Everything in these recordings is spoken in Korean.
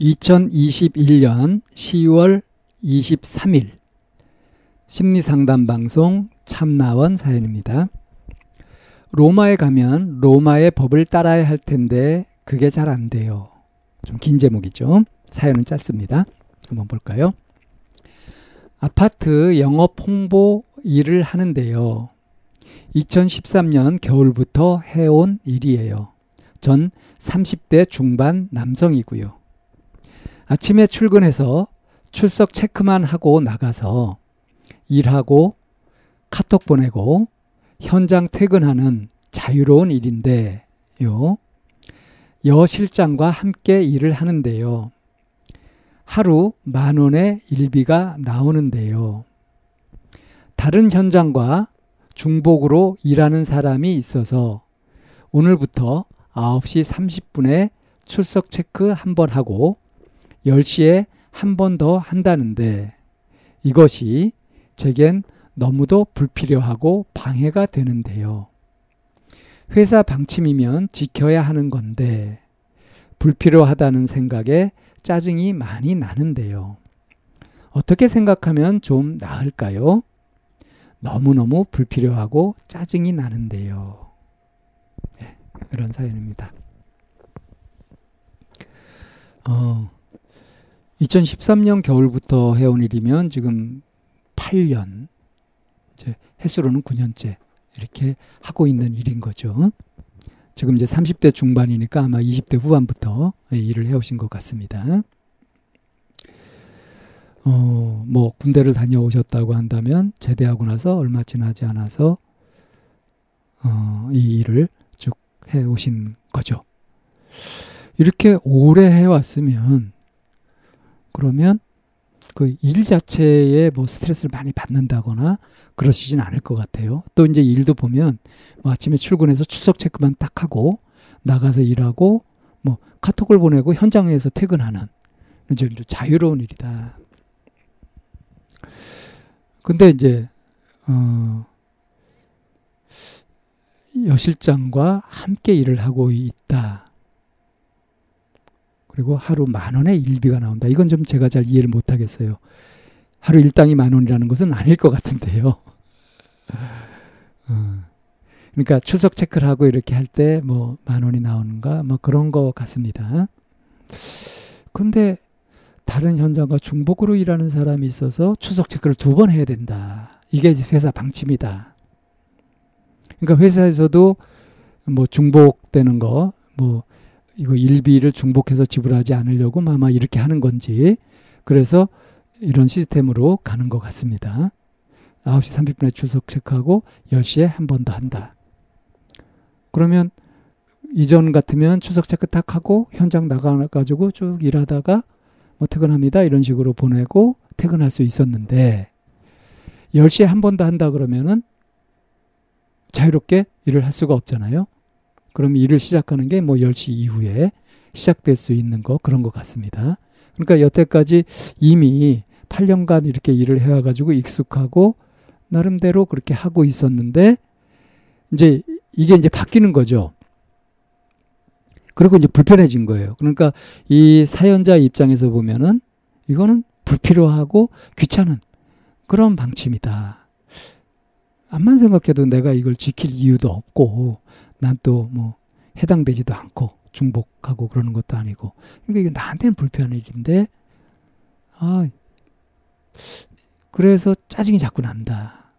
(2021년 10월 23일) 심리상담 방송 참나원 사연입니다. 로마에 가면 로마의 법을 따라야 할 텐데 그게 잘 안 돼요. 좀 긴 제목이죠. 사연은 짧습니다. 한번 볼까요? 아파트 영업 홍보 일을 하는데요. 2013년 겨울부터 해온 일이에요. 전 30대 중반 남성이고요. 아침에 출근해서 출석 체크만 하고 나가서 일하고 카톡 보내고 현장 퇴근하는 자유로운 일인데요. 여 실장과 함께 일을 하는데요. 하루 만 원의 일비가 나오는데요. 다른 현장과 중복으로 일하는 사람이 있어서 오늘부터 9시 30분에 출석 체크 한 번 하고 10시에 한 번 더 한다는데 이것이 제겐 너무도 불필요하고 방해가 되는데요. 회사 방침이면 지켜야 하는 건데 불필요하다는 생각에 짜증이 많이 나는데요. 어떻게 생각하면 좀 나을까요? 너무너무 불필요하고 짜증이 나는데요. 네, 그런 사연입니다. 어, 2013년 겨울부터 해온 일이면 지금 8년, 이제 횟수로는 9년째 이렇게 하고 있는 일인 거죠. 지금 이제 30대 중반이니까 아마 20대 후반부터 일을 해오신 것 같습니다. 어, 뭐, 군대를 다녀오셨다고 한다면, 제대하고 나서 얼마 지나지 않아서, 어, 이 일을 쭉 해오신 거죠. 이렇게 오래 해왔으면, 그러면 그 일 자체에 뭐 스트레스를 많이 받는다거나 그러시진 않을 것 같아요. 또 이제 일도 보면 뭐 아침에 출근해서 출석 체크만 딱 하고 나가서 일하고 뭐 카톡을 보내고 현장에서 퇴근하는 좀 자유로운 일이다. 근데 이제 어, 여실장과 함께 일을 하고 있다. 그리고 하루 만 원의 일비가 나온다. 이건 좀 제가 잘 이해를 못 하겠어요. 하루 일당이 만 원이라는 것은 아닐 것 같은데요. 어, 그러니까 추석 체크를 하고 이렇게 할 때 뭐 만 원이 나오는가 뭐 그런 것 같습니다. 근데 다른 현장과 중복으로 일하는 사람이 있어서 추석 체크를 두 번 해야 된다. 이게 회사 방침이다. 그러니까 회사에서도 뭐 중복되는 거, 뭐 이거 일비를 중복해서 지불하지 않으려고 아마 이렇게 하는 건지 그래서 이런 시스템으로 가는 것 같습니다. 9시 30분에 출석 체크하고 10시에 한 번 더 한다. 그러면 이전 같으면 출석 체크 딱 하고 현장 나가가지고 쭉 일하다가 뭐 퇴근합니다. 이런 식으로 보내고 퇴근할 수 있었는데 10시에 한 번 더 한다 그러면은 자유롭게 일을 할 수가 없잖아요. 그럼 일을 시작하는 게 뭐 10시 이후에 시작될 수 있는 거 그런 것 같습니다. 그러니까 여태까지 이미 8년간 이렇게 일을 해와가지고 익숙하고 나름대로 그렇게 하고 있었는데 이제 이게 이제 바뀌는 거죠. 그리고 이제 불편해진 거예요. 그러니까 이 사연자 입장에서 보면은 이거는 불필요하고 귀찮은 그런 방침이다. 암만 생각해도 내가 이걸 지킬 이유도 없고 난 또 뭐 해당되지도 않고 중복하고 그러는 것도 아니고 그러니까 이게 나한테는 불편한 일인데 아 그래서 짜증이 자꾸 난다.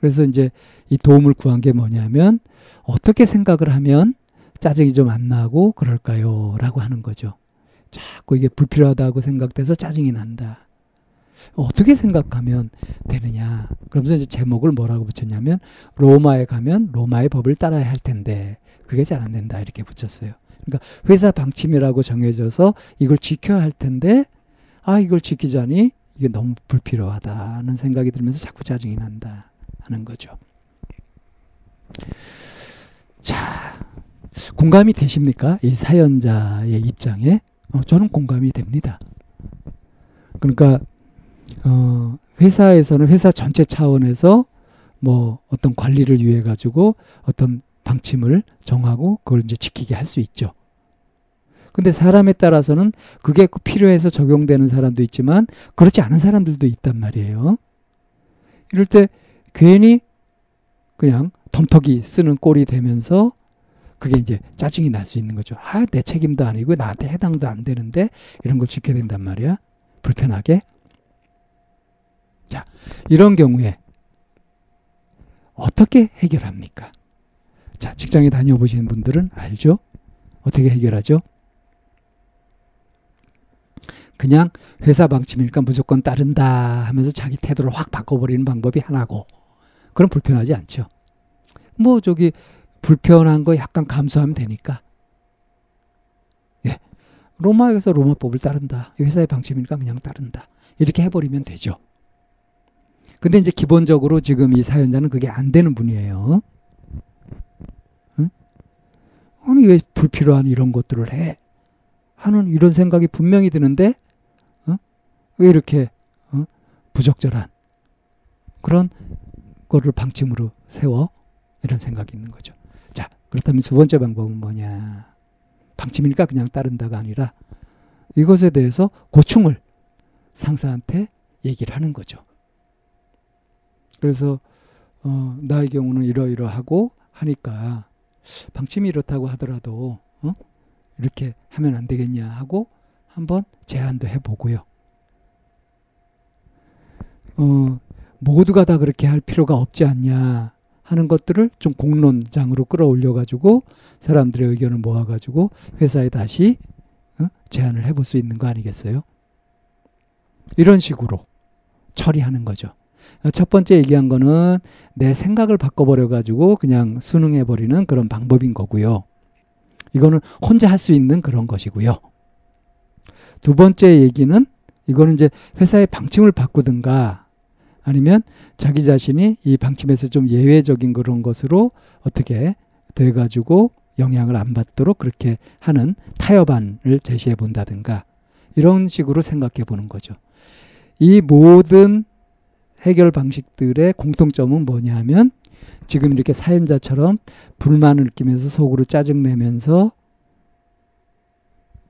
그래서 이제 이 도움을 구한 게 뭐냐면 어떻게 생각을 하면 짜증이 좀 안 나고 그럴까요? 라고 하는 거죠. 자꾸 이게 불필요하다고 생각돼서 짜증이 난다. 어떻게 생각하면 되느냐. 그러면서 이제 제목을 뭐라고 붙였냐면 로마에 가면 로마의 법을 따라야 할 텐데 그게 잘 안 된다 이렇게 붙였어요. 그러니까 회사 방침이라고 정해져서 이걸 지켜야 할 텐데 아 이걸 지키자니 이게 너무 불필요하다는 생각이 들면서 자꾸 짜증이 난다 하는 거죠. 자, 공감이 되십니까? 이 사연자의 입장에 어, 저는 공감이 됩니다. 그러니까 어, 회사에서는 회사 전체 차원에서 뭐 어떤 관리를 위해 가지고 어떤 방침을 정하고 그걸 이제 지키게 할 수 있죠. 근데 사람에 따라서는 그게 필요해서 적용되는 사람도 있지만 그렇지 않은 사람들도 있단 말이에요. 이럴 때 괜히 그냥 덤터기 쓰는 꼴이 되면서 그게 이제 짜증이 날 수 있는 거죠. 아, 내 책임도 아니고 나한테 해당도 안 되는데 이런 걸 지켜야 된단 말이야. 불편하게. 자, 이런 경우에 어떻게 해결합니까? 자, 직장에 다녀보시는 분들은 알죠? 어떻게 해결하죠? 그냥 회사 방침이니까 무조건 따른다 하면서 자기 태도를 확 바꿔버리는 방법이 하나고, 그럼 불편하지 않죠. 뭐, 저기, 불편한 거 약간 감수하면 되니까. 예. 로마에서 로마법을 따른다. 회사의 방침이니까 그냥 따른다. 이렇게 해버리면 되죠. 근데 이제 기본적으로 지금 이 사연자는 그게 안 되는 분이에요. 응? 아니, 왜 불필요한 이런 것들을 해? 하는 이런 생각이 분명히 드는데, 어? 왜 이렇게, 어? 부적절한 그런 거를 방침으로 세워? 이런 생각이 있는 거죠. 자, 그렇다면 두 번째 방법은 뭐냐? 방침이니까 그냥 따른다가 아니라 이것에 대해서 고충을 상사한테 얘기를 하는 거죠. 그래서 어, 나의 경우는 이러이러하고 하니까 방침이 이렇다고 하더라도 어? 이렇게 하면 안 되겠냐 하고 한번 제안도 해보고요. 어, 모두가 다 그렇게 할 필요가 없지 않냐 하는 것들을 좀 공론장으로 끌어올려 가지고 사람들의 의견을 모아 가지고 회사에 다시 어? 제안을 해볼 수 있는 거 아니겠어요? 이런 식으로 처리하는 거죠. 첫 번째 얘기한 거는 내 생각을 바꿔버려 가지고 그냥 수능해 버리는 그런 방법인 거고요. 이거는 혼자 할 수 있는 그런 것이고요. 두 번째 얘기는 이거는 이제 회사의 방침을 바꾸든가 아니면 자기 자신이 이 방침에서 좀 예외적인 그런 것으로 어떻게 돼 가지고 영향을 안 받도록 그렇게 하는 타협안을 제시해 본다든가 이런 식으로 생각해 보는 거죠. 이 모든 해결 방식들의 공통점은 뭐냐면 지금 이렇게 사연자처럼 불만을 느끼면서 속으로 짜증내면서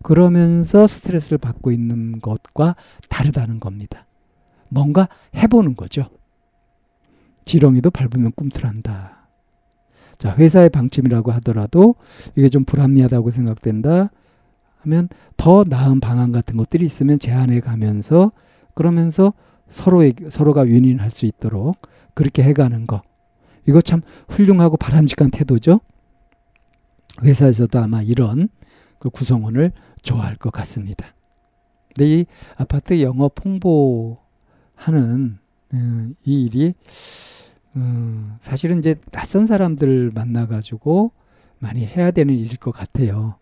그러면서 스트레스를 받고 있는 것과 다르다는 겁니다. 뭔가 해보는 거죠. 지렁이도 밟으면 꿈틀한다. 자, 회사의 방침이라고 하더라도 이게 좀 불합리하다고 생각된다 하면 더 나은 방안 같은 것들이 있으면 제안해 가면서 그러면서 서로 서로가 윈윈할 수 있도록 그렇게 해가는 거. 이거 참 훌륭하고 바람직한 태도죠. 회사에서도 아마 이런 그 구성원을 좋아할 것 같습니다. 근데 이 아파트 영업 홍보하는 어, 이 일이 어, 사실은 이제 낯선 사람들 만나가지고 많이 해야 되는 일일 것 같아요.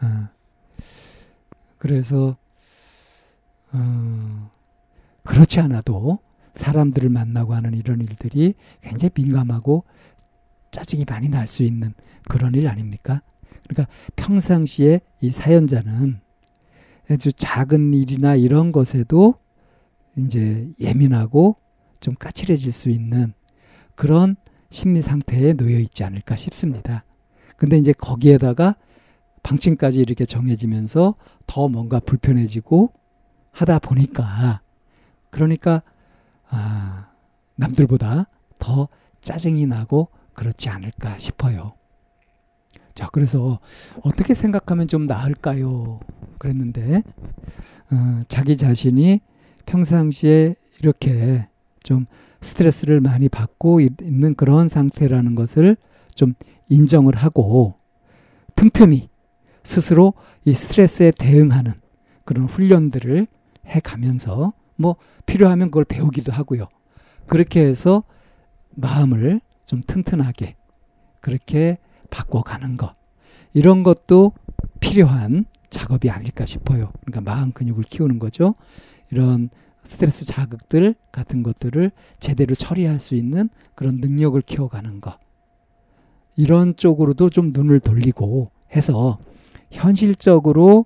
어, 그래서 어, 그렇지 않아도 사람들을 만나고 하는 이런 일들이 굉장히 민감하고 짜증이 많이 날 수 있는 그런 일 아닙니까? 그러니까 평상시에 이 사연자는 아주 작은 일이나 이런 것에도 이제 예민하고 좀 까칠해질 수 있는 그런 심리 상태에 놓여 있지 않을까 싶습니다. 근데 이제 거기에다가 방침까지 이렇게 정해지면서 더 뭔가 불편해지고 하다 보니까 그러니까 아, 남들보다 더 짜증이 나고 그렇지 않을까 싶어요. 자, 그래서 어떻게 생각하면 좀 나을까요? 그랬는데, 어, 자기 자신이 평상시에 이렇게 좀 스트레스를 많이 받고 있는 그런 상태라는 것을 좀 인정을 하고 틈틈이 스스로 이 스트레스에 대응하는 그런 훈련들을 해 가면서 뭐 필요하면 그걸 배우기도 하고요. 그렇게 해서 마음을 좀 튼튼하게 그렇게 바꿔가는 것. 이런 것도 필요한 작업이 아닐까 싶어요. 그러니까 마음 근육을 키우는 거죠. 이런 스트레스 자극들 같은 것들을 제대로 처리할 수 있는 그런 능력을 키워가는 것. 이런 쪽으로도 좀 눈을 돌리고 해서 현실적으로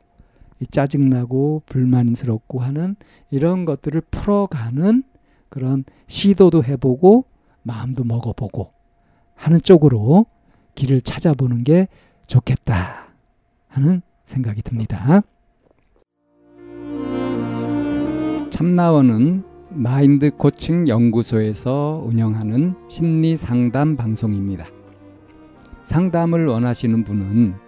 짜증나고 불만스럽고 하는 이런 것들을 풀어가는 그런 시도도 해보고 마음도 먹어보고 하는 쪽으로 길을 찾아보는 게 좋겠다 하는 생각이 듭니다. 참나원은 마인드 코칭 연구소에서 운영하는 심리 상담 방송입니다. 상담을 원하시는 분은